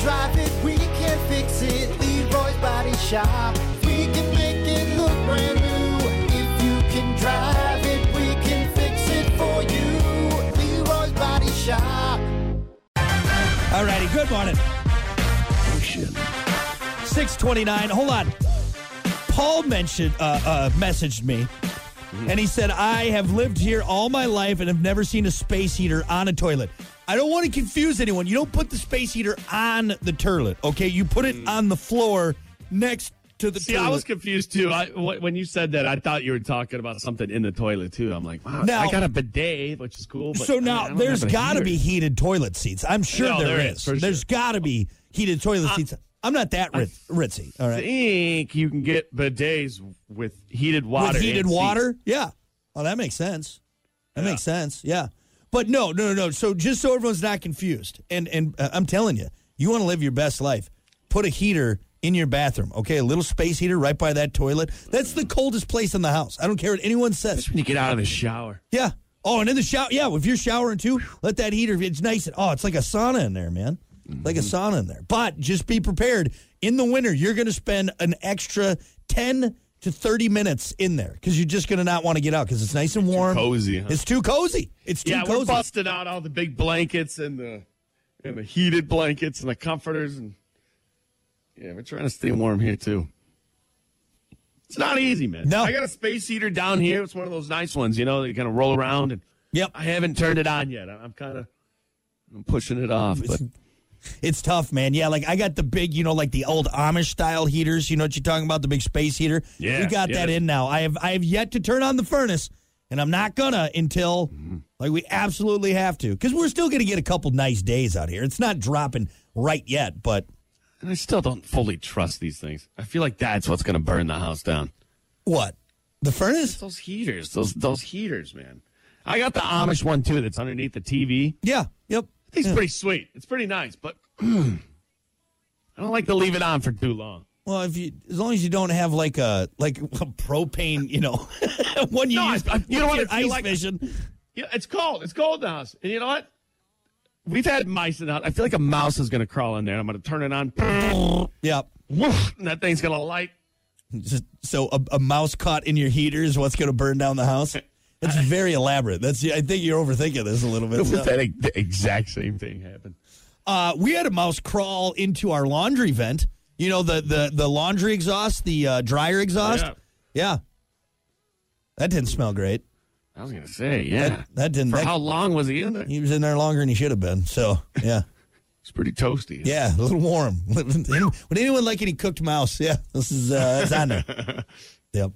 drive it, we can fix it. Leroy's Body Shop. We can make it look brand new. If you can drive it, we can fix it for you. Leroy's Body Shop. All righty, good morning. 629. Hold on. Paul mentioned, uh, uh, messaged me, and he said, I have lived here all my life and have never seen a space heater on a toilet. I don't want to confuse anyone. You don't put the space heater on the toilet, okay? You put it mm. on the floor next to the See, toilet. I was confused too. I, when you said that, I thought you were talking about something in the toilet too. I'm like, wow, Now- I got a bidet, which is cool. But so I I now don't there's got to be heated toilet seats. I'm sure No, there there is. is, There's sure. got to be heated toilet uh, seats. I'm not that rit- ritzy, all I think you can get bidets with heated water. With heated water? Yeah. Oh, that makes sense. That makes sense. Yeah. But no, no, no, no. So just so everyone's not confused, and and uh, I'm telling you, you want to live your best life. Put a heater in your bathroom, okay? A little space heater right by that toilet. That's the coldest place in the house. I don't care what anyone says. seats. When you get out of the shower. Yeah. Oh, and in the shower, yeah. If you're showering too, let that heater. It's nice. And, oh, it's like a sauna in there, man. Like a sauna in there. But just be prepared. In the winter, you're going to spend an extra ten to thirty minutes in there because you're just going to not want to get out because it's nice and warm. cozy, huh? It's too cozy. It's too Yeah, we're cozy. busting out all the big blankets and the and the heated blankets and the comforters and yeah, we're trying to stay warm here too. It's not easy, man. No. I got a space heater down here. It's one of those nice ones, you know, that you kind of roll around and Yep. I haven't turned it on yet. I'm kind of I'm pushing it off, but It's tough, man. Yeah, like I got the big, you know, like the old Amish style heaters. You know what you're talking about? The big space heater. Yeah, we got yeah. that in now. I have I have yet to turn on the furnace, and I'm not gonna until Mm-hmm. like we absolutely have to because we're still gonna get a couple nice days out here. It's not dropping right yet, but and I still don't fully trust these things. I feel like that's what's going to burn the house down. what the furnace? Those heaters, those those heaters, man. I got the Amish one too that's underneath the TV. Yeah. Yep. I think it's pretty sweet. It's pretty nice, but I don't like to leave it on for too long. Well, if you as long as you don't have like a like a propane, you know, when you No, use I- you know what ice like? fishing. Yeah, it's cold. It's cold in the house. And you know what? We've had mice in the house. I feel like a mouse is going to crawl in there. I'm going to turn it on. Yep. And that thing's going to light. Just, so a, a mouse caught in your heater is what's going to burn down the house. It's very elaborate. That's I think you're overthinking this a little bit. The exact same thing happened. Uh, we had a mouse crawl into our laundry vent. You know the the the laundry exhaust, the uh, dryer exhaust. Yeah. yeah, that didn't smell great. I was to say, yeah. That, that didn't. For that- how long was he in there? he was in there longer than he should have been. So yeah, It's pretty toasty. yeah, a little warm. Would anyone like any cooked mouse? Yeah, this is uh, it's on there. Yep.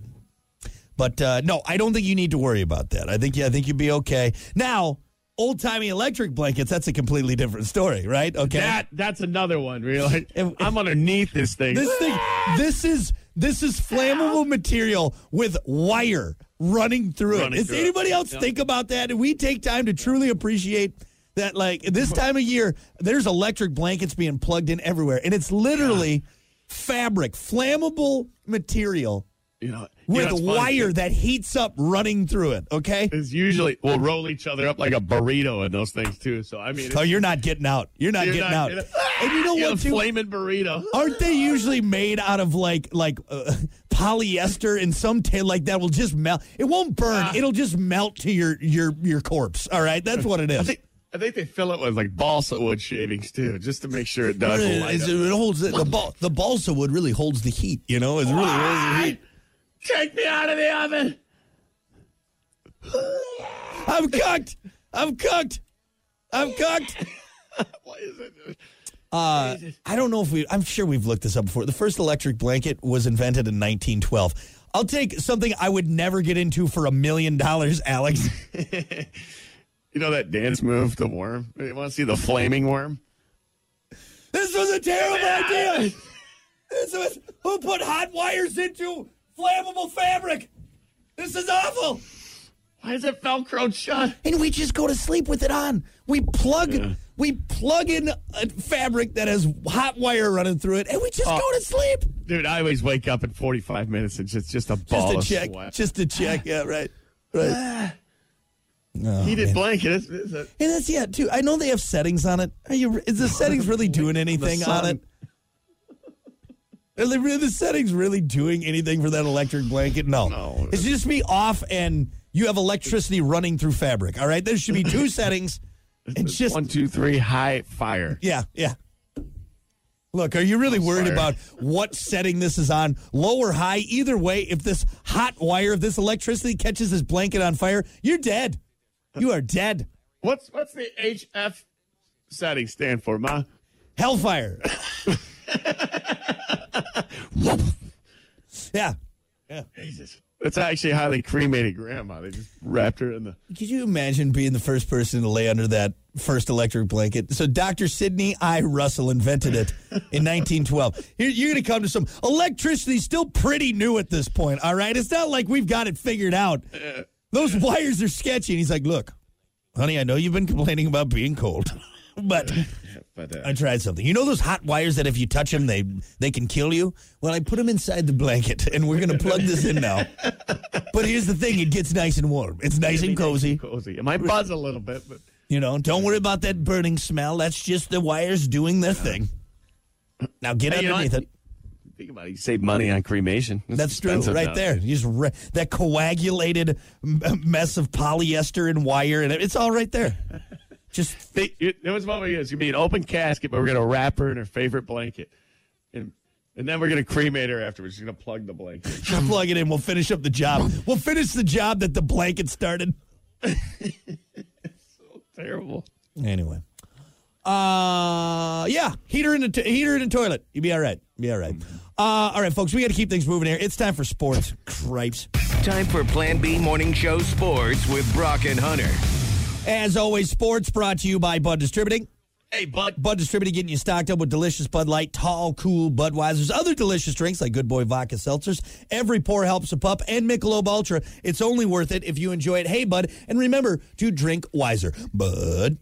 But uh, no, I don't think you need to worry about that. I think I think you'd be okay. Now, old timey electric blankets, that's a completely different story, right? Okay. That that's another one. Really, I'm underneath this thing. this thing this is this is flammable material with wire running through Running it. Does through it. anybody else think about that? And we take time to truly appreciate that like this time of year, there's electric blankets being plugged in everywhere. And it's literally fabric, flammable material you know, you with know, wire that heats up running through it. Okay. it's usually we'll roll each other up like a burrito in those things too. So I mean, Oh, you're not getting out. You're not You're getting not out. and you know what? a Too? flaming burrito. Aren't they usually made out of like like uh, polyester and some tail like that will just melt? It won't burn. Ah. It'll just melt to your your your corpse. All right, that's what it is. I think I think they fill it with like balsa wood shavings too, just to make sure it does It, up. it holds the, the the balsa wood really holds the heat. You know, it really holds the heat. Take me out of the oven. I'm cooked. I'm cooked. I'm cooked. What is it? Uh, I don't know if we. I'm sure we've looked this up before. The first electric blanket was invented in 1912. I'll take something I would never get into for a million dollars, Alex. You know that dance move, the worm? You want to see the flaming worm? This was a terrible idea. This was who put hot wires into flammable fabric. This is awful. Why is it velcroed shut? And we just go to sleep with it on. We plug we plug in a fabric that has hot wire running through it, and we just Oh. go to sleep. Dude, I always wake up in 45 minutes and it's just a ball Just of to check. sweat. Just to check. Yeah, right. Right. Oh, heated blanket. It's, it's a, And that's yeah, too. I know they have settings on it. Are you? Is the settings really doing anything on it? Are they really, the settings really doing anything for that electric blanket? No. No. It's just me off and you have electricity running through fabric. All right. There should be two settings. It's just one, two, three, high fire. yeah, yeah. Look, are you really worried fire. about what setting this is on? Low or high? Either way, if this hot wire, if this electricity catches this blanket on fire, you're dead. You are dead. What's what's the HF setting stand for, Ma? Hellfire. yeah. Yeah. Jesus. That's actually how they cremated Grandma. They just wrapped her in the. Could you imagine being the first person to lay under that first electric blanket? So Dr. Sidney I. Russell invented it in 1912. You're going to come to some electricity's still pretty new at this point. All right, it's not like we've got it figured out. Uh, Those wires are sketchy. And he's like, "Look, honey, I know you've been complaining about being cold, but." But uh, I tried something. You know those hot wires that if you touch them, they they can kill you. Well, I put them inside the blanket, and we're gonna plug this in now. But here's the thing: it gets nice and warm. It's nice and cozy. cozy. It might buzz a little bit, but You know, don't worry about that burning smell. That's just the wires doing their thing. Now get Hey, you know underneath it. think about it. You save money on cremation. It's That's true, right now. there. You just re- that coagulated mess of polyester and wire, and it's all right there. Just They, it, it was what we It's gonna be an open casket, but we're gonna wrap her in her favorite blanket, and and then we're gonna cremate her afterwards. We're gonna plug the blanket. plug it in. We'll finish up the job. We'll finish the job that the blanket started. So terrible. Anyway, uh, yeah, heater in the t- heater in the toilet. You'll be all right. Be all right. Uh, all right, folks, we got to keep things moving here. It's time for sports. Cripes. Time for Plan B Morning Show Sports with Brock and Hunter. As always, sports brought to you by Bud Distributing. Hey, bud. Bud Distributing getting you stocked up with delicious Bud Light, tall, cool Budweisers, other delicious drinks like Good Boy Vodka Seltzers. Every pour helps a pup, and Michelob Ultra. It's only worth it if you enjoy it. Hey, Bud, and remember to drink wiser. Bud.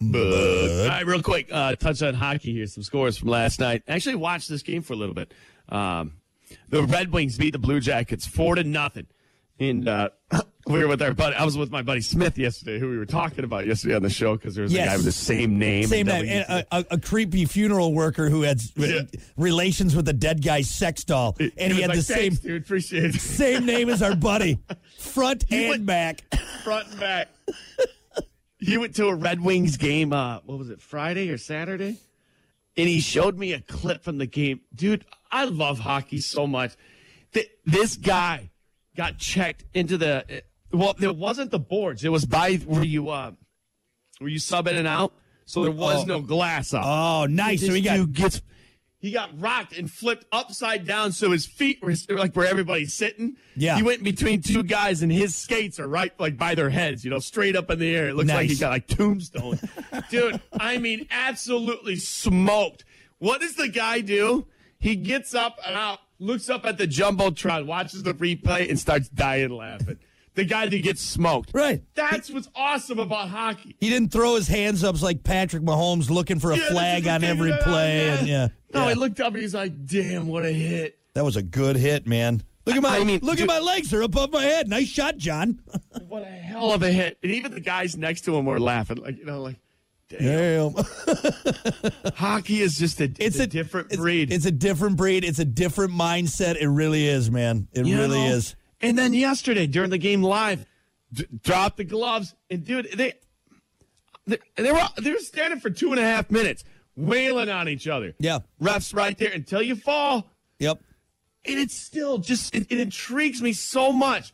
Bud. All right, real quick, uh, touch on hockey here. Some scores from last night. Actually, watched this game for a little bit. Um, the Red Wings beat the Blue Jackets four to nothing. And uh, we were with our buddy. I was with my buddy Smith yesterday, who we were talking about yesterday on the show because there was Yes. a guy with the same name. Same name, and a, a, creepy funeral worker who had Yeah. relations with a dead guy's sex doll, and he, was had like, the same "Thanks, dude. Appreciate it. same name as our buddy, front and went- back. front and back. he went to a Red Wings game. Uh, what was it, Friday or Saturday? And he showed me a clip from the game. Dude, I love hockey so much. Th- this guy got checked into the. Well, there wasn't the boards. It was by where you uh, where you sub in and out. So there was Oh. no glass up. Oh, nice! This So we got gets he got rocked and flipped upside down, so his feet were like where everybody's sitting. Yeah. he went between two guys, and his skates are right like by their heads, you know, straight up in the air. It looks like he Nice. got like tombstone, dude. I mean, absolutely smoked. What does the guy do? He gets up and out, looks up at the jumbotron, watches the replay, and starts dying laughing. The guy that gets smoked. Right. That's what's awesome about hockey. he didn't throw his hands up like Patrick Mahomes looking for a Yeah, flag on every thing. Uh, play. And yeah, No, yeah. he looked up and he's like, damn, what a hit. that was a good hit, man. Look at my I mean, look dude- at my legs; they're above my head. Nice shot, John. What a hell of a hit. And even the guys next to him were laughing. Like, you know, like, damn. Damn. Hockey is just a, It's it's a a different it's- breed. It's a different breed. It's a different mindset. It really is, man. It You really know? is. And then yesterday during the game live, d- dropped the gloves. And dude, they, they, they, were, they were standing for two and a half minutes, wailing on each other. Yeah. Refs right there until you fall. Yep. And it's still just, it, it intrigues me so much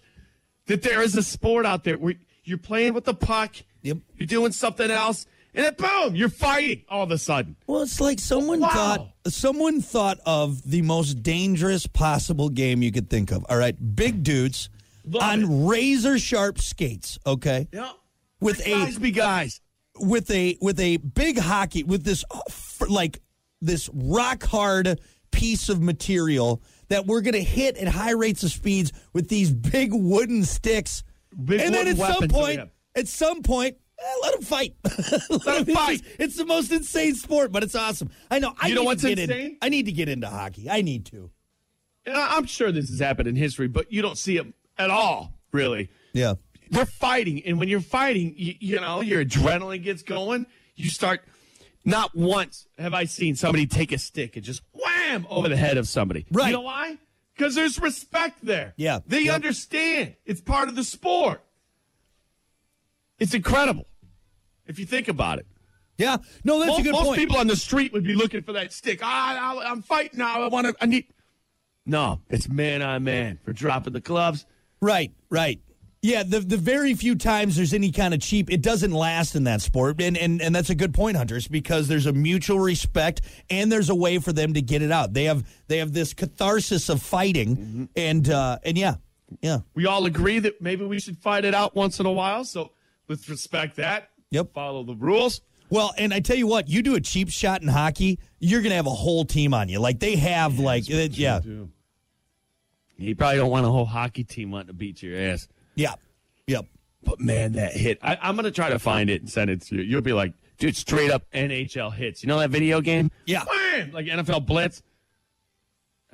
that there is a sport out there where you're playing with the puck, Yep. you're doing something else, and then boom, you're fighting all of a sudden. Well, it's like someone Wow. thought someone thought of the most dangerous possible game you could think of. All right, big dudes Love on it. razor sharp skates. Okay, Yeah. with a Guys be guys. with a with a big hockey with this like this rock hard piece of material that we're going to hit at high rates of speeds with these big wooden sticks. Big and then at some weapons that we point, at some point, Eh, let them fight. let 'em them fight. It's, it's the most insane sport, but it's awesome. I know. I You know need what's to get in- I need to get into hockey. I need to. And I'm sure this has happened in history, but you don't see it at all, really. Yeah. they're fighting, and when you're fighting, you, you know your adrenaline gets going. You start. Not once have I seen somebody take a stick and just wham over the head of somebody. Right. You know why? Because there's respect there. Yeah. They Yep. understand. It's part of the sport. It's incredible if you think about it. Yeah. No, that's most, a good most point. Most people on the street would be looking for that stick. Ah, I, I'm fighting now. I want to. I need. No, it's man on man for dropping the gloves. Right, right. Yeah, the the very few times there's any kind of cheap, it doesn't last in that sport, and and and that's a good point, Hunters, because there's a mutual respect and there's a way for them to get it out. They have they have this catharsis of fighting, Mm-hmm. and uh, and yeah, yeah, We all agree that maybe we should fight it out once in a while. So let's respect that. Yep. Follow the rules. Well, and I tell you what, you do a cheap shot in hockey, you're gonna have a whole team on you. Like they have, like uh, yeah, You probably don't want a whole hockey team wanting to beat your ass. yeah, yep. But man, that hit. I, I'm going to try to find it and send it to you. You'll be like, dude, straight up NHL Hitz. You know that video game? Yeah. Wham! Like NFL Blitz.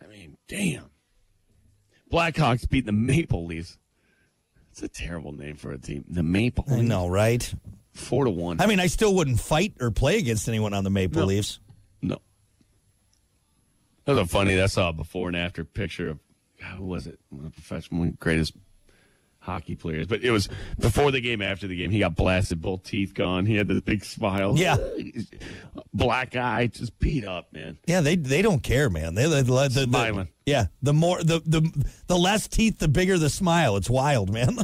I mean, damn. Blackhawks beat the Maple Leafs. It's a terrible name for a team. The Maple I Leafs. know, right? Four to one. I mean, I still wouldn't fight or play against anyone on the Maple No. Leafs. No. That was a funny. I saw a before and after picture of who was it? One of the professional, one of the greatest hockey players. But it was before the game, after the game. He got blasted, both teeth gone. He had this big smile. Yeah. black eye, just beat up, man. Yeah, they they don't care, man. They the, the, the, the- yeah, the more the the the less teeth, the bigger the smile. It's wild, man.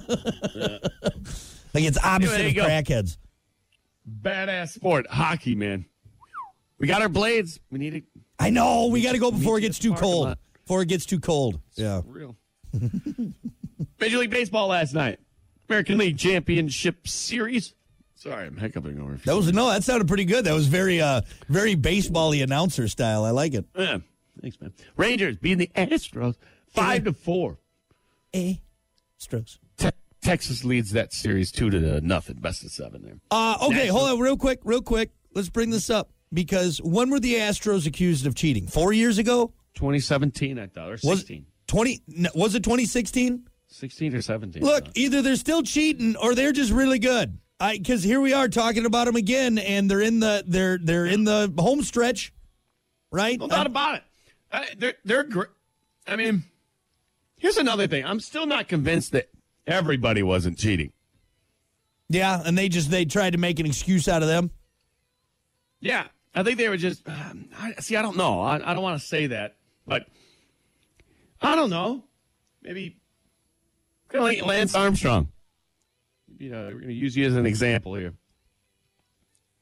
like it's opposite of crackheads. Badass sport, hockey, man. We got our blades. We need it I know. We got to go before it gets too cold. lot. Before it gets too cold. Yeah. real. Major League Baseball last night. American League Championship Series. Sorry, I'm hiccuping over. That was no. That sounded pretty good. That was very uh very baseball-y announcer style. I like it. Yeah, thanks, man. Rangers beating the Astros five to four. A Stros. Te- Texas leads that series two to nothing. Best of seven there. Uh, okay, National- hold on, real quick, real quick. Let's bring this up because when were the Astros accused of cheating? Four years ago? 2017, I thought, or Was 16. twenty? Was it twenty sixteen? 16 or 17. Look, either they're still cheating or they're just really good. I because here we are talking about them again, and they're in the they're they're in the home stretch, right? no doubt about it. Uh, they're they're great. I mean, here's another thing. I'm still not convinced that everybody wasn't cheating. yeah, and they just they tried to make an excuse out of them. Yeah, I think they were just. Um, I, see, I don't know. I, I don't want to say that, but I don't know. Maybe kind of like Lance Armstrong. You know, we're going to use you as an example here.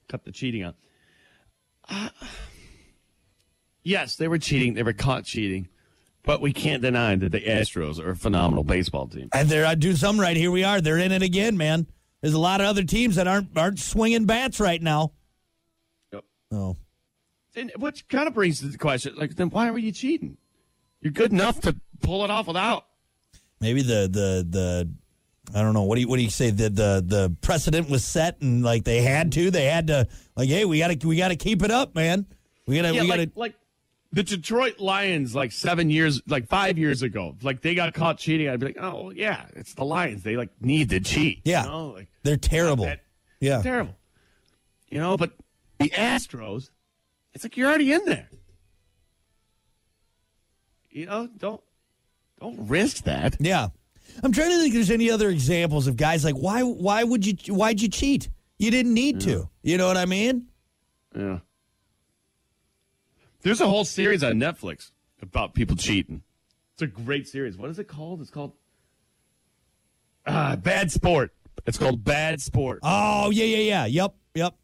Cut the cheating out. Uh, yes, they were cheating. They were caught cheating, but we can't deny that the Astros are a phenomenal baseball team. And they're I do some right. Here we are. They're in it again, man. There's a lot of other teams that aren't aren't swinging bats right now. Yep. Oh, And which kind of brings to the question, like, then why were you cheating? You're good enough to pull it off without. maybe the the the I don't know what do you what do you say the the the precedent was set and like they had to they had to like hey we got to we got to keep it up man we got to Yeah, we got like, to like the Detroit Lions, like seven years, like five years ago, like they got caught cheating. I'd be like, oh yeah, it's the Lions. They like need to cheat. Yeah. you know? like they're terrible that- yeah terrible. You know, but the Astros, it's like you're already in there. You know, don't don't risk that. yeah I'm trying to think if there's any other examples of guys like why why would you why'd you cheat you didn't need to you know what I mean Yeah. There's a whole series on Netflix about people cheating. It's a great series. What is it called? It's called uh, Bad Sport. It's called Bad Sport. oh yeah yeah yeah yep yep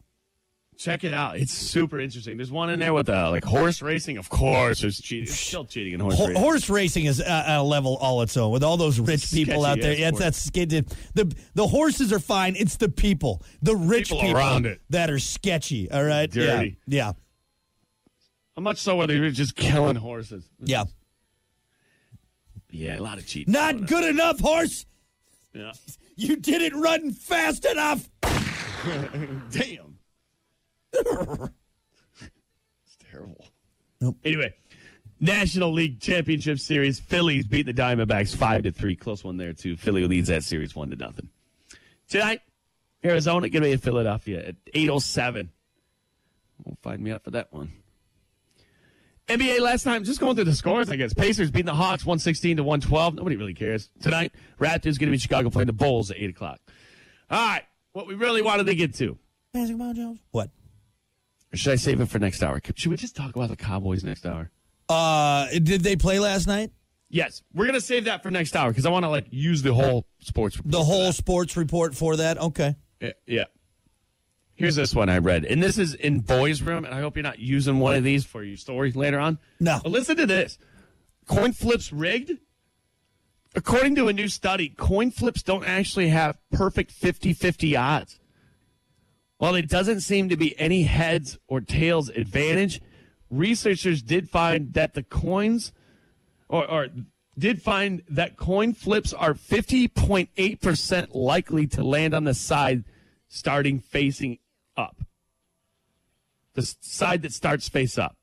Check it out. It's super interesting. There's one in there with uh, like horse racing. Of course, there's cheating. It's still cheating in horse Ho- racing. horse racing is uh, at a level all its own with all those rich people out there. ass Yeah, that's sketchy. The the horses are fine. It's the people, the rich People people, around it. that are sketchy. All right, Dirty. yeah, yeah, How much so where they're just killing horses? yeah. Yeah, a lot of cheating. Not good enough, horse. Yeah. You didn't run fast enough. Damn. it's terrible. Nope. Anyway, National League Championship Series, Phillies beat the Diamondbacks five to three. Close one there too. Philly leads that series one to nothing. Tonight, Arizona going to be in Philadelphia at 8.07. Won't find me up for that one. NBA last time, just going through the scores, I guess. Pacers beating the Hawks 116 to 112. Nobody really cares. Tonight, Raptors going to be in Chicago playing the Bulls at 8 o'clock. All right, what we really wanted to get to. Basketball Jones. What? Or should I save it for next hour? Should we just talk about the Cowboys next hour? Uh, did they play last night? Yes, we're going to save that for next hour because I want to like use the whole sports. report The whole sports report for that? Okay. Yeah, yeah. Here's this one I read, and this is in boys' room, and I hope you're not using one of these for your story later on. No. But listen to this: coin flips rigged. According to a new study, coin flips don't actually have perfect 50-50 odds. While it doesn't seem to be any heads or tails advantage, researchers did find that the coins, or, or did find that coin flips are 50.8% likely to land on the side starting facing up. The side that starts face up.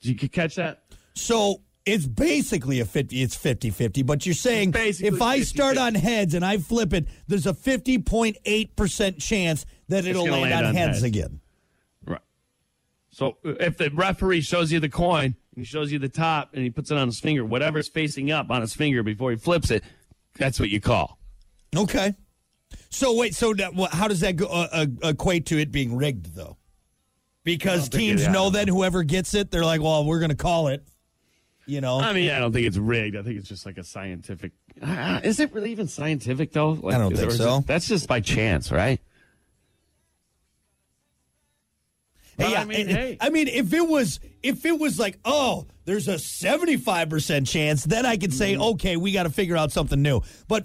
Did you catch that? So it's basically a 50, it's 50 50, but you're saying if I 50-50. start on heads and I flip it, there's a 50.8% chance that it'll land, land on, heads, heads. again. Right. So uh, if the referee shows you the coin, and he shows you the top, and he puts it on his finger, whatever's facing up on his finger before he flips it, that's what you call. Okay. So wait, so that, how does that go, uh, uh, equate to it being rigged, though? Because it- teams yeah, know that whoever gets it, they're like, well, we're going to call it. You know? I mean, I don't think it's rigged. I think it's just like a scientific. Uh, is it really even scientific though? Like, I don't think so. it- that's just by chance, right? Yeah, I mean, hey. I mean, if it was if it was like, oh, there's a 75% chance, then I could Mm-hmm. say, okay, we got to figure out something new. But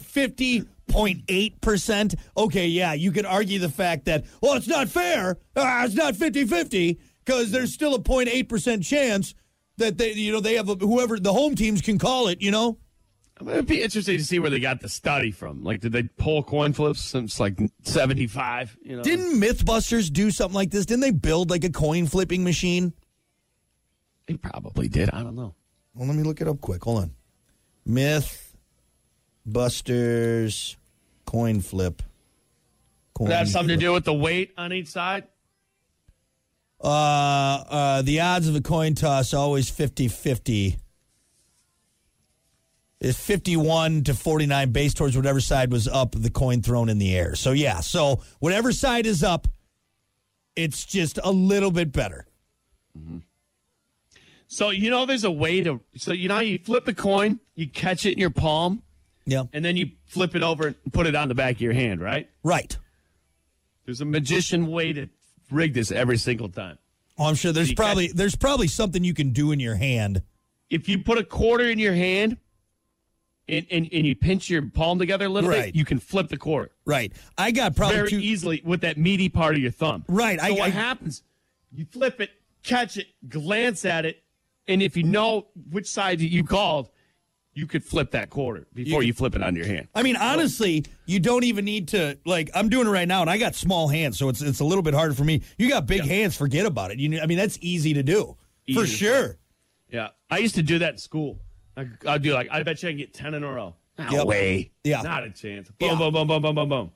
50.8%, okay, yeah, you could argue the fact that, well, it's not fair. Ah, it's not 50-50 because there's still a 0.8% chance that they, you know, they have a, whoever the home teams can call it, you know? It'd be interesting to see where they got the study from. Like, did they pull coin flips since like seventy-five? You know, Didn't Mythbusters do something like this? Didn't they build like a coin flipping machine? they probably did. I don't know. Well, let me look it up quick. Hold on. Myth Busters coin flip. Coin Does that have something to do with the weight on each side? Uh, uh, the odds of a coin toss always 50 50. Is 51 to 49 based towards whatever side was up, the coin thrown in the air. So, yeah. So, whatever side is up, it's just a little bit better. So you know, there's a way to. So you know, you flip the coin, you catch it in your palm, Yeah. and then you flip it over and put it on the back of your hand, right? Right. There's a magician way to rig this every single time. Oh, I'm sure there's You probably there's probably something you can do in your hand. If you put a quarter in your hand and, and, and you pinch your palm together a little Right. bit, you can flip the quarter Right. I got probably very two. easily with that meaty part of your thumb. Right, So I- what I- happens? You flip it, catch it, glance at it, and if you know which side you called, you could flip that quarter before You- you, flip it on your hand. I mean, honestly, you don't even need to like. I'm doing it right now, and I got small hands, so it's it's a little bit harder for me. You got big hands, forget about it. You, know, I mean, that's easy to do Easy for to sure. Yeah, I used to do that in school. I, I'd do like, I bet you I can get ten in a row. No Yep. way. Yeah. not a chance. Boom, Yeah. boom, boom, boom, boom, boom, boom.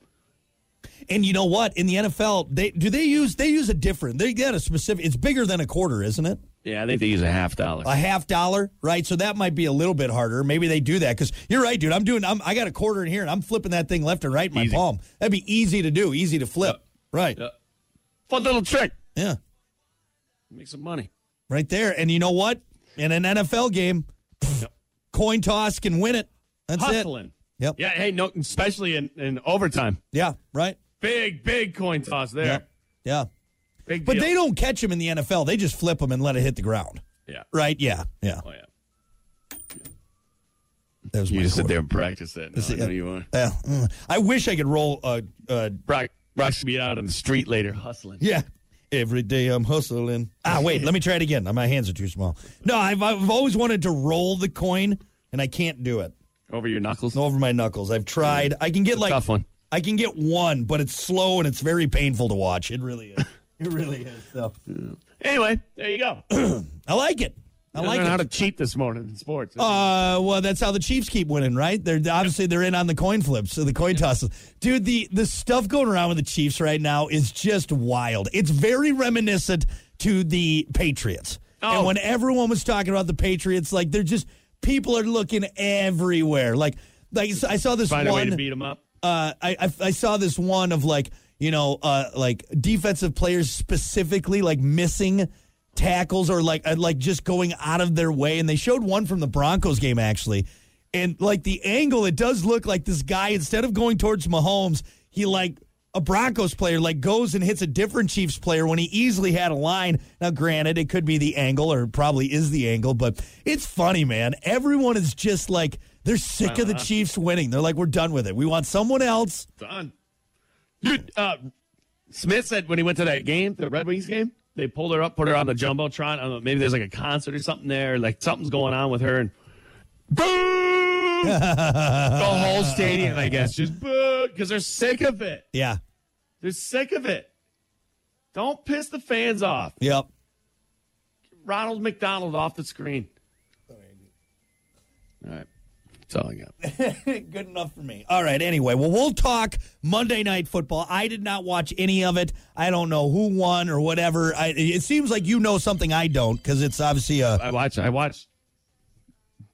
And you know what? In the NFL, they do they use they use a different. They got a specific. It's bigger than a quarter, isn't it? Yeah, I think they use a half dollar. A half dollar, right? So that might be a little bit harder. Maybe they do that because you're right, dude. I'm doing. I'm, I got a quarter in here, and I'm flipping that thing left and right in my Easy. palm. That'd be easy to do, easy to flip. Yep. Right? Yeah. Fun little trick. yeah. Make some money. right there. And you know what? In an NFL game, Yep. coin toss can win it. That's Hustling. it. Yep. Yeah, hey, no, especially in, in overtime. Yeah. Right. Big, big coin toss there. Yeah. Yeah. Big But deal. they don't catch him in the NFL. They just flip him and let it hit the ground. Yeah. Right? Yeah. Yeah. Oh, yeah. That was You my just sit there and practice it. No, I know you want. Yeah. Mm. I wish I could roll. Uh, uh, Brock, Brock should be out on the street later hustling. yeah. Every day I'm hustling. Ah, wait. let me try it again. My hands are too small. No, I've, I've always wanted to roll the coin, and I can't do it Over your knuckles. over my knuckles. I've tried. I can get like tough one. I can get one, but it's slow and it's very painful to watch. It really is. It really is. So Anyway, there you go. I like it. I like learned how to it. cheat this morning in sports. Uh, well, that's how the Chiefs keep winning, right? They're obviously they're in on the coin flips, so the coin tosses. Dude, the the stuff going around with the Chiefs right now is just wild. It's very reminiscent to the Patriots. Oh. And when everyone was talking about the Patriots, like they're just people are looking everywhere. Like like I saw this Find a way one to beat them up. uh, I, I I saw this one of like you know uh, like defensive players specifically like missing tackles or like uh, like just going out of their way, and they showed one from the Broncos game actually, and like the angle, it does look like this guy instead of going towards Mahomes, he like. A Broncos player like goes and hits a different Chiefs player when he easily had a line. Now, granted, it could be the angle or probably is the angle, but it's funny, man. Everyone is just like they're sick of the Chiefs winning. They're like, we're done with it. We want someone else. Done. Dude, uh, Smith said when he went to that game, the Red Wings game, they pulled her up, put her on the jumbotron. I don't know, maybe there's like a concert or something there, like something's going on with her, and boo! the whole stadium, I guess, just boo because they're sick of it. Yeah. They're sick of it. Don't piss the fans off. Yep. Ronald McDonald off the screen. All right, that's all I got. Good enough for me. All right. Anyway, well, we'll talk Monday Night Football. I did not watch any of it. I don't know who won or whatever. I, it seems like you know something I don't because it's obviously a I watched. I watched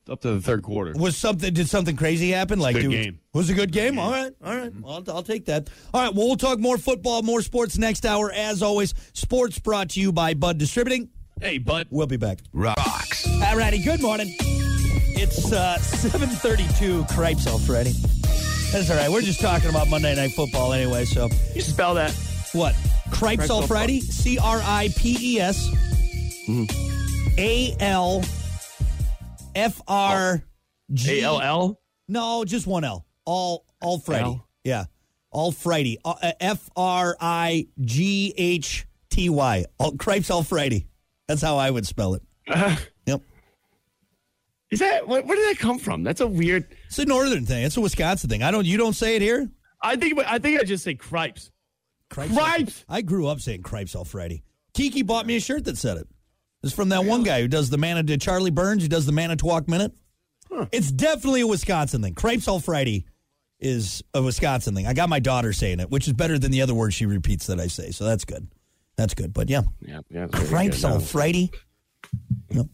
up to the third quarter. was something. Did something crazy happen? Like, good dude, game. Was a good game. All right. All right. Well, I'll, I'll take that. All right. Well, we'll talk more football, more sports next hour. As always, sports brought to you by Bud Distributing. Hey, bud. We'll be back. Rocks. All righty, good morning. It's uh, 732 Cripes Alfredo. That's all right. We're just talking about Monday Night Football anyway, so You spell that. what? Cripes all Friday? C R I P E S A L F R G. A L L. No, just one L. All all Friday. L? Yeah. All Friday. Uh, F R I G H T Y. All Cripes Alfredo. That's how I would spell it. Is that where, where did that come from? That's a weird. It's a northern thing. It's a Wisconsin thing. I don't. You don't say it here. I think I think I just say cripes. Cripes. Cripes. I grew up saying cripes all Friday. Kiki bought me a shirt that said it. It's from that one guy who does the Manit Charlie Berens, who does the Manitowoc Minute. It's definitely a Wisconsin thing. Cripes all Friday is a Wisconsin thing. I got my daughter saying it, which is better than the other words she repeats that I say. So that's good. That's good. But yeah, Yeah, yeah. cripes all Friday. Yep.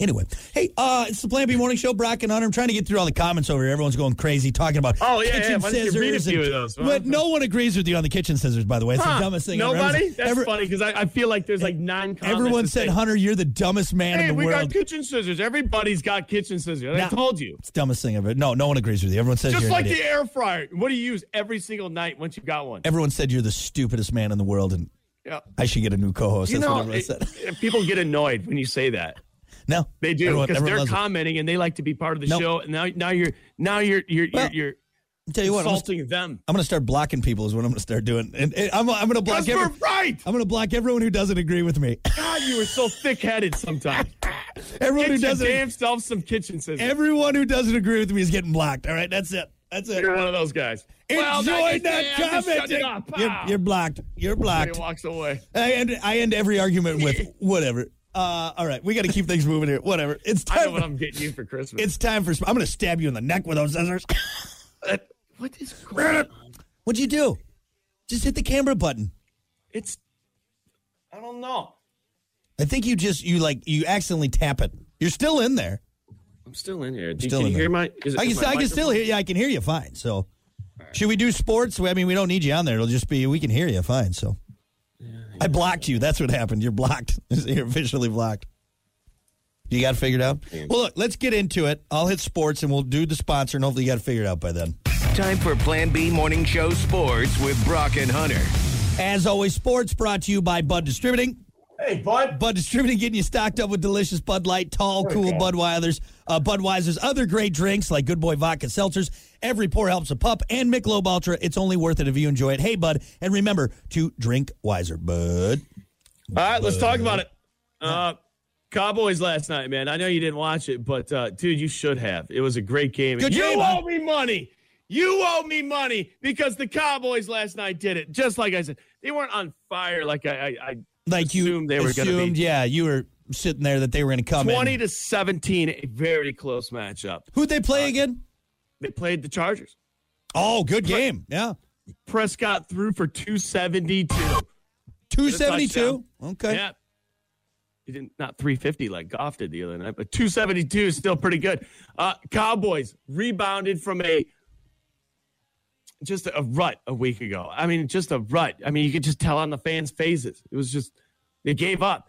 Anyway, hey, uh, it's the Plan B Morning Show. Brock and Hunter. I'm trying to get through all the comments over here. Everyone's going crazy talking about Oh, yeah, yeah. kitchen you scissors. read a few and- of those, huh? But no one agrees with you on the kitchen scissors. By the way, it's the dumbest thing. ever. Nobody. Everyone's- That's every- funny because I, I feel like there's like nine. comments Everyone said, say, Hunter, you're the dumbest man Hey, in the we world. got kitchen scissors. Everybody's got kitchen scissors. Now- I told you. it's the dumbest thing ever. No, no one agrees with you. Everyone says Just you're like the air fryer. What do you use every single night once you got one? Everyone said you're the stupidest man in the world, and Yeah. I should get a new co-host. You That's know, what everyone it- said. people get annoyed when you say that. No, They do because they're loves it. commenting and they like to be part of the Nope. show. And now, now you're now you're you're Well, you're, I'll tell you you're what, I'm gonna, them. I'm gonna start blocking people. Is what I'm gonna start doing, and, and I'm, I'm gonna block Because every, we're right. I'm gonna block everyone who doesn't agree with me. God, you are so thick-headed sometimes. everyone Get who doesn't, damn self some kitchen scissors. everyone who doesn't agree with me is getting blocked. All right, that's it. That's it. You're one of those guys. Enjoy you not say, I'm just shutting commenting. You're, you're blocked. You're He walks away. I end, I end every argument with whatever. Uh, all right, we got to keep things moving here. Whatever. It's I know time. what I'm getting you for Christmas. it's time for. I'm going to stab you in the neck with those scissors. What is going? What'd you do? Just hit the camera button. It's I don't know. I think you just you like you accidentally tap it. You're still in there. I'm still in here. Do, Still can in you there. hear my? Is it, I can is my I can still hear. Yeah, I can hear you fine. So, should we do sports? I mean, we don't need you on there. It'll just be we can hear you fine. So, I blocked you. That's what happened. You're blocked. You're officially blocked. You got it figured out? Well, look, let's get into it. I'll hit sports and we'll do the sponsor, and hopefully you got it figured out by then. Time for Plan B Morning Show Sports with Brock and Hunter. As always, sports brought to you by Bud Distributing. Hey, bud. Bud Distributing getting you stocked up with delicious Bud Light, tall, cool Budweiser's, uh, Budweiser's other great drinks like Good Boy Vodka Seltzers. Every pour helps a pup and Michelob Ultra. It's only worth it if you enjoy it. Hey, Bud, and remember to drink wiser, Bud. All right, let's talk about it. Uh, Cowboys last night, man. I know you didn't watch it, but uh, dude, you should have. It was a great game. Good you game, owe me money. You owe me money because the Cowboys last night did it. Just like I said, they weren't on fire like I, I, I Like you assumed they were going to assumed, be. yeah, you were sitting there that they were going to come Twenty in. to seventeen, a very close matchup. Who'd they play again? They played the Chargers. Oh, good game. Yeah. Prescott threw for two seventy two. 272. Okay. Yeah. He didn't not 350 like Goff did the other night, but 272 is still pretty good. Uh, Cowboys rebounded from a just a rut a week ago. I mean, just a rut. I mean, you could just tell on the fans' faces. It was just they gave up.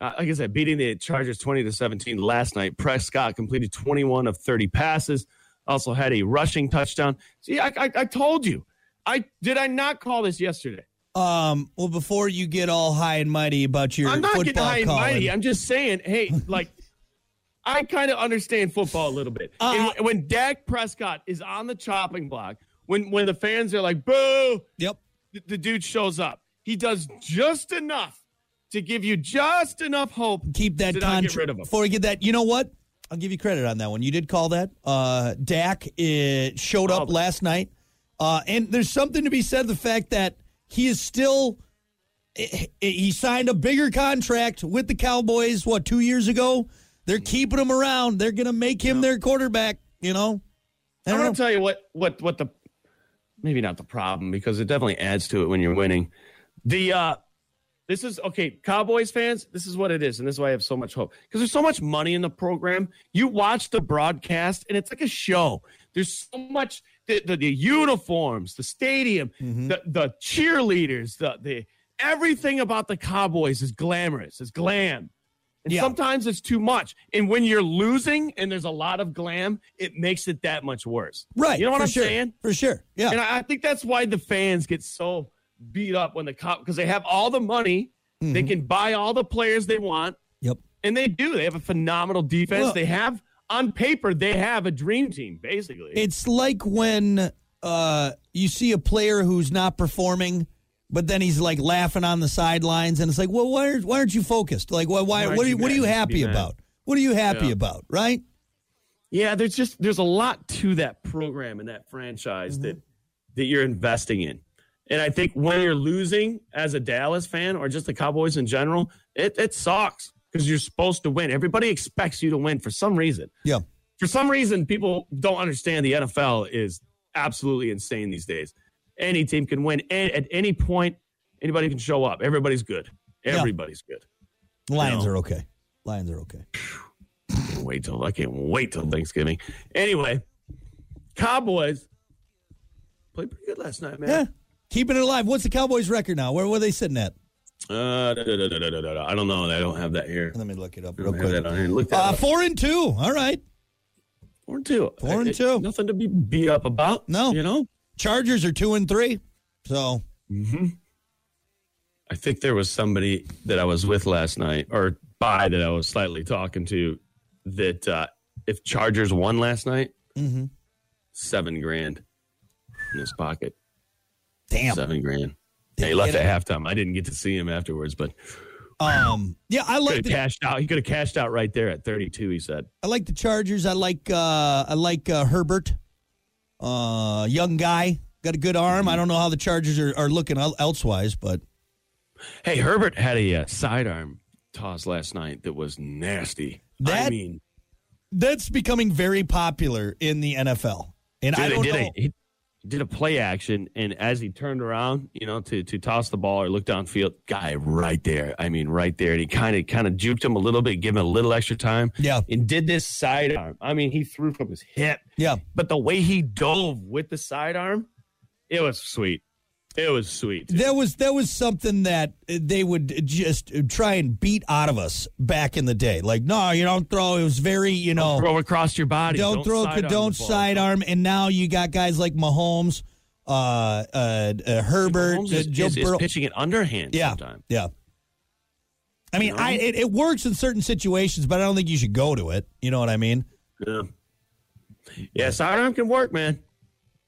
Uh, like I said, beating the Chargers 20 to 17 last night. Prescott completed 21 of 30 passes. Also had a rushing touchdown. See, I, I, I told you. I did I not call this yesterday? Um, well, before you get all high and mighty about your I'm not football getting high and mighty. I'm just saying, hey, like, I kind of understand football a little bit. Uh, when Dak Prescott is on the chopping block, when when the fans are like, boo, Yep. the, the dude shows up. He does just enough to give you just enough hope. Keep that to not get rid contract of him. before we get that. You know what? I'll give you credit on that one. You did call that. Uh, Dak uh, showed up it. last night, uh, and there's something to be said the fact that he is still. he- He signed a bigger contract with the Cowboys. What two years ago? They're keeping him around. They're going to make him their quarterback. You know. I I'm don't going to tell you what what what the maybe not the problem because it definitely adds to it when you're winning. The uh this is okay, Cowboys fans, this is what it is and this is why I have so much hope because there's so much money in the program. You watch the broadcast and it's like a show. There's so much the the, the uniforms, the stadium, the the cheerleaders, the the everything about the Cowboys is glamorous, is glam. And Yeah. sometimes it's too much. And when you're losing and there's a lot of glam, it makes it that much worse. Right. You know what I'm sure. saying? For sure. Yeah. And I I think that's why the fans get so beat up when the cop because they have all the money, they Mm-hmm. can buy all the players they want, yep. and they do. They have a phenomenal defense. Well- they have on paper, they have a dream team, basically. It's like when uh, you see a player who's not performing, but then he's like laughing on the sidelines, and it's like, well, why, aren't- why aren't you focused? Like, why, why, Why what are you, what are you happy about? What are you happy Yeah. about? Right? yeah, there's just there's a lot to that program and that franchise mm-hmm. that that you're investing in. And I think when you're losing as a Dallas fan or just the Cowboys in general, it, it sucks because you're supposed to win. Everybody expects you to win for some reason. Yeah. for some reason, people don't understand the NFL is absolutely insane these days. Any team can win a- at any point. Anybody can show up. Everybody's good. Everybody's good. Lions No. are okay. Lions are okay. Wait till I can't wait till Thanksgiving. Anyway, Cowboys played pretty good last night, man. Yeah. Keeping it alive. What's the Cowboys' record now? Where were they sitting at? Uh, da, da, da. I don't know. I don't have that here. Let me look it up real quick. Look that Uh, up. four and two. All right. Four and two. Four and It- two. Nothing to be beat up about. No. you know. Chargers are two and three. So I think there was somebody that I was with last night, or by that I was slightly talking to, that uh, if Chargers won last night, Mm-hmm. seven grand in his pocket. damn. Seven grand. Yeah, he left at halftime. I didn't get to see him afterwards, but Um. Yeah, I like the cashed out. He could have cashed out right there at 32. He said. I like the Chargers. I like uh I like uh, Herbert. Uh young guy, got a good arm. I don't know how the Chargers are, are looking el- elsewise, but Hey, Herbert had a uh, sidearm toss last night that was nasty. I That- mean, that's becoming very popular in the NFL. And Dude, I don't did know. He did a play action, and as he turned around, you know, to to toss the ball or look downfield, guy right there. I mean, right there, and he kind of kind of juked him a little bit, give him a little extra time. Yeah. and did this sidearm. I mean, he threw from his hip. Yeah. but the way he dove with the sidearm, it was sweet. It was sweet. That was that was something that they would just try and beat out of us back in the day. Like, no, you don't throw. It was very, you know, throw across your body. don't, throw, sidearm don't sidearm. And now you got guys like Mahomes, uh, uh, uh Herbert, Mahomes uh, is, Joe is- is Burrow. pitching it underhand Yeah, sometimes. yeah. I mean, I it, it works in certain situations, but I don't think you should go to it. You know what I mean? Yeah. Yeah, sidearm can work, man.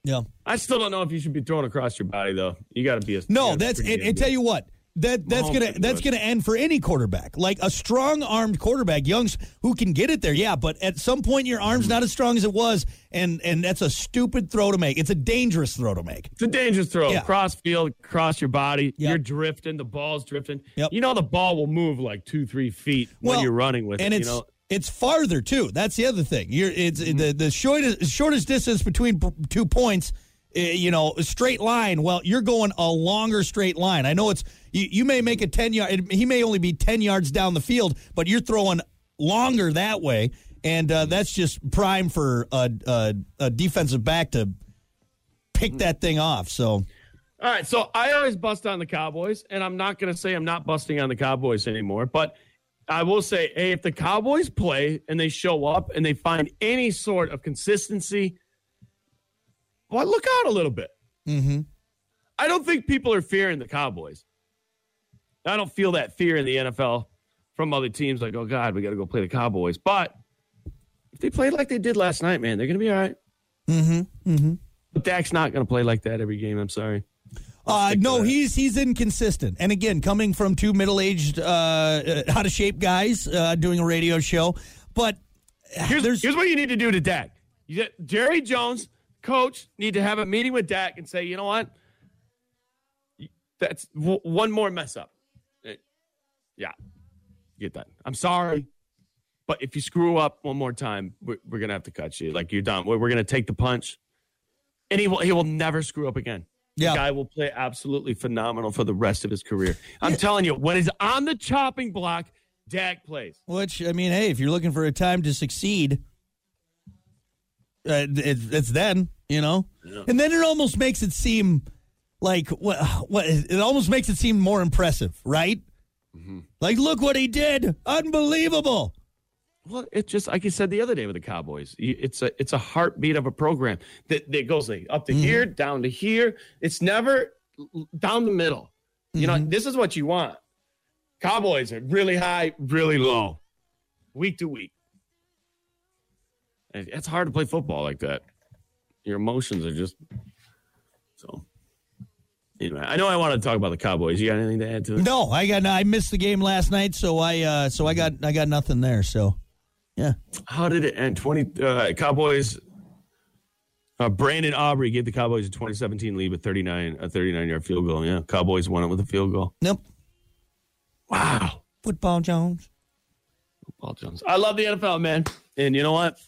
Yeah. I still don't know if you should be thrown across your body though. You got to be a No, you gotta be that's and, and tell you what, that that's Mahomes gonna that's gonna end for any quarterback. Like a strong armed quarterback, Young's who can get it there, yeah. But at some point, your arm's not as strong as it was, and and that's a stupid throw to make. It's a dangerous throw to make. It's a dangerous throw. Yeah. Cross field, cross your body. Yep. You're drifting. The ball's drifting. Yep. You know the ball will move like two, three feet when you're running with and it. it's you know, it's farther too. That's the other thing. You're it's the the shortest shortest distance between p- two points. uh, You know, a straight line. Well, you're going a longer straight line. I know it's you. You may make a ten yard. He may only be ten yards down the field, but you're throwing longer that way, and uh, that's just prime for a, a, a defensive back to pick that thing off. So All right, so I always bust on the Cowboys, and I'm not going to say I'm not busting on the Cowboys anymore, but I will say, hey, if the Cowboys play and they show up and they find any sort of consistency, well, look out a little bit. Mm-hmm. I don't think people are fearing the Cowboys. I don't feel that fear in the NFL from other teams, like, oh God, we got to go play the Cowboys. But if they play like they did last night, man, they're going to be all right. Mm-hmm. Mm-hmm. But Dak's not going to play like that every game. I'm sorry. Uh, no, he's he's inconsistent. And again, coming from two middle aged, uh, uh, out of shape guys uh, doing a radio show, but Here's, there's here's what you need to do to Dak. You Jerry Jones, coach, need to have a meeting with Dak and say, you know what? That's w- one more mess up. Eh, Yeah, get that. I'm sorry, but if you screw up one more time, we're, we're gonna have to cut you. Like you're done. We're, we're gonna take the punch, and he will he will never screw up again. Yeah. The guy will play absolutely phenomenal for the rest of his career. I'm telling you, when he's on the chopping block, Dak plays. which I mean, hey, if you're looking for a time to succeed, uh, it, it's then you know, and then it almost makes it seem like what what it almost makes it seem more impressive, right? Like, look what he did! Unbelievable. Well, it's just like you said the other day with the Cowboys. It's a it's a heartbeat of a program that, that goes like up to here, down to here. It's never down the middle. You know, this is what you want. Cowboys are really high, really low, week to week. It's hard to play football like that. Your emotions are just so. Anyway, I know I want to talk about the Cowboys. You got anything to add to it? No, I got I missed the game last night, so I uh, so I got I got nothing there. So, yeah. How did it end? Twenty uh, Cowboys. Uh, Brandon Aubrey gave the Cowboys a 2017 lead with 39 a 39 yard field goal. Yeah, Cowboys won it with a field goal. Nope. Wow, Football Jones. Paul Jones. I love the NFL, man. And you know what?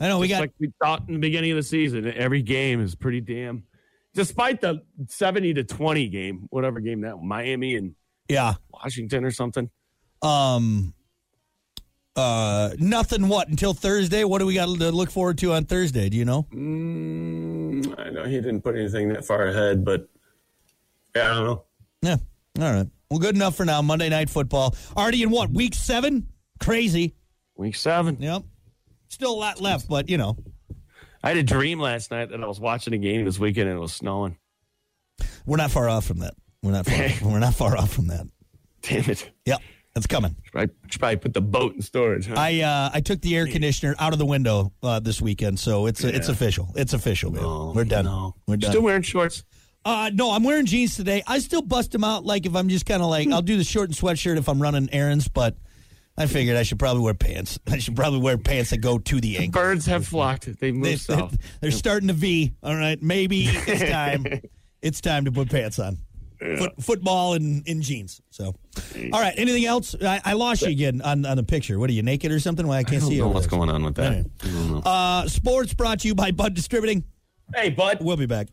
I know we Just got like we thought in the beginning of the season, every game is pretty damn. Despite the 70 to 20 game, whatever game that Miami and yeah. Washington or something. Um. Uh, nothing. What until Thursday? What do we got to look forward to on Thursday? Do you know? Mm, I know he didn't put anything that far ahead, but yeah, I don't know. Yeah. All right. Well, good enough for now. Monday night football. Already in what week seven? Crazy. Week seven. Yep. Still a lot left, but you know, I had a dream last night that I was watching a game this weekend and it was snowing. we're not far off from that. We're not far. we're not far off from that. Damn it. Yep. That's coming. Should probably, should probably put the boat in storage. Huh? I uh, I took the air conditioner out of the window uh, this weekend, so it's it's official. It's official, man. No, We're done. no. We're done. Still wearing shorts. Uh, no, I'm wearing jeans today. I still bust them out like if I'm just kind of like I'll do the short and sweatshirt if I'm running errands, but I figured I should probably wear pants. I should probably wear pants that go to the ankle. Birds have flocked. They They, moved south. are starting to V. All right, maybe it's time. it's time to put pants on. Foot, football and in jeans. So, all right. Anything else? I, I lost you again on, on the picture. What are you naked or something? Well, I can't I don't see you. what's there. going on with that. All right. I don't know. Uh, sports brought to you by Bud Distributing. hey, bud. We'll be back.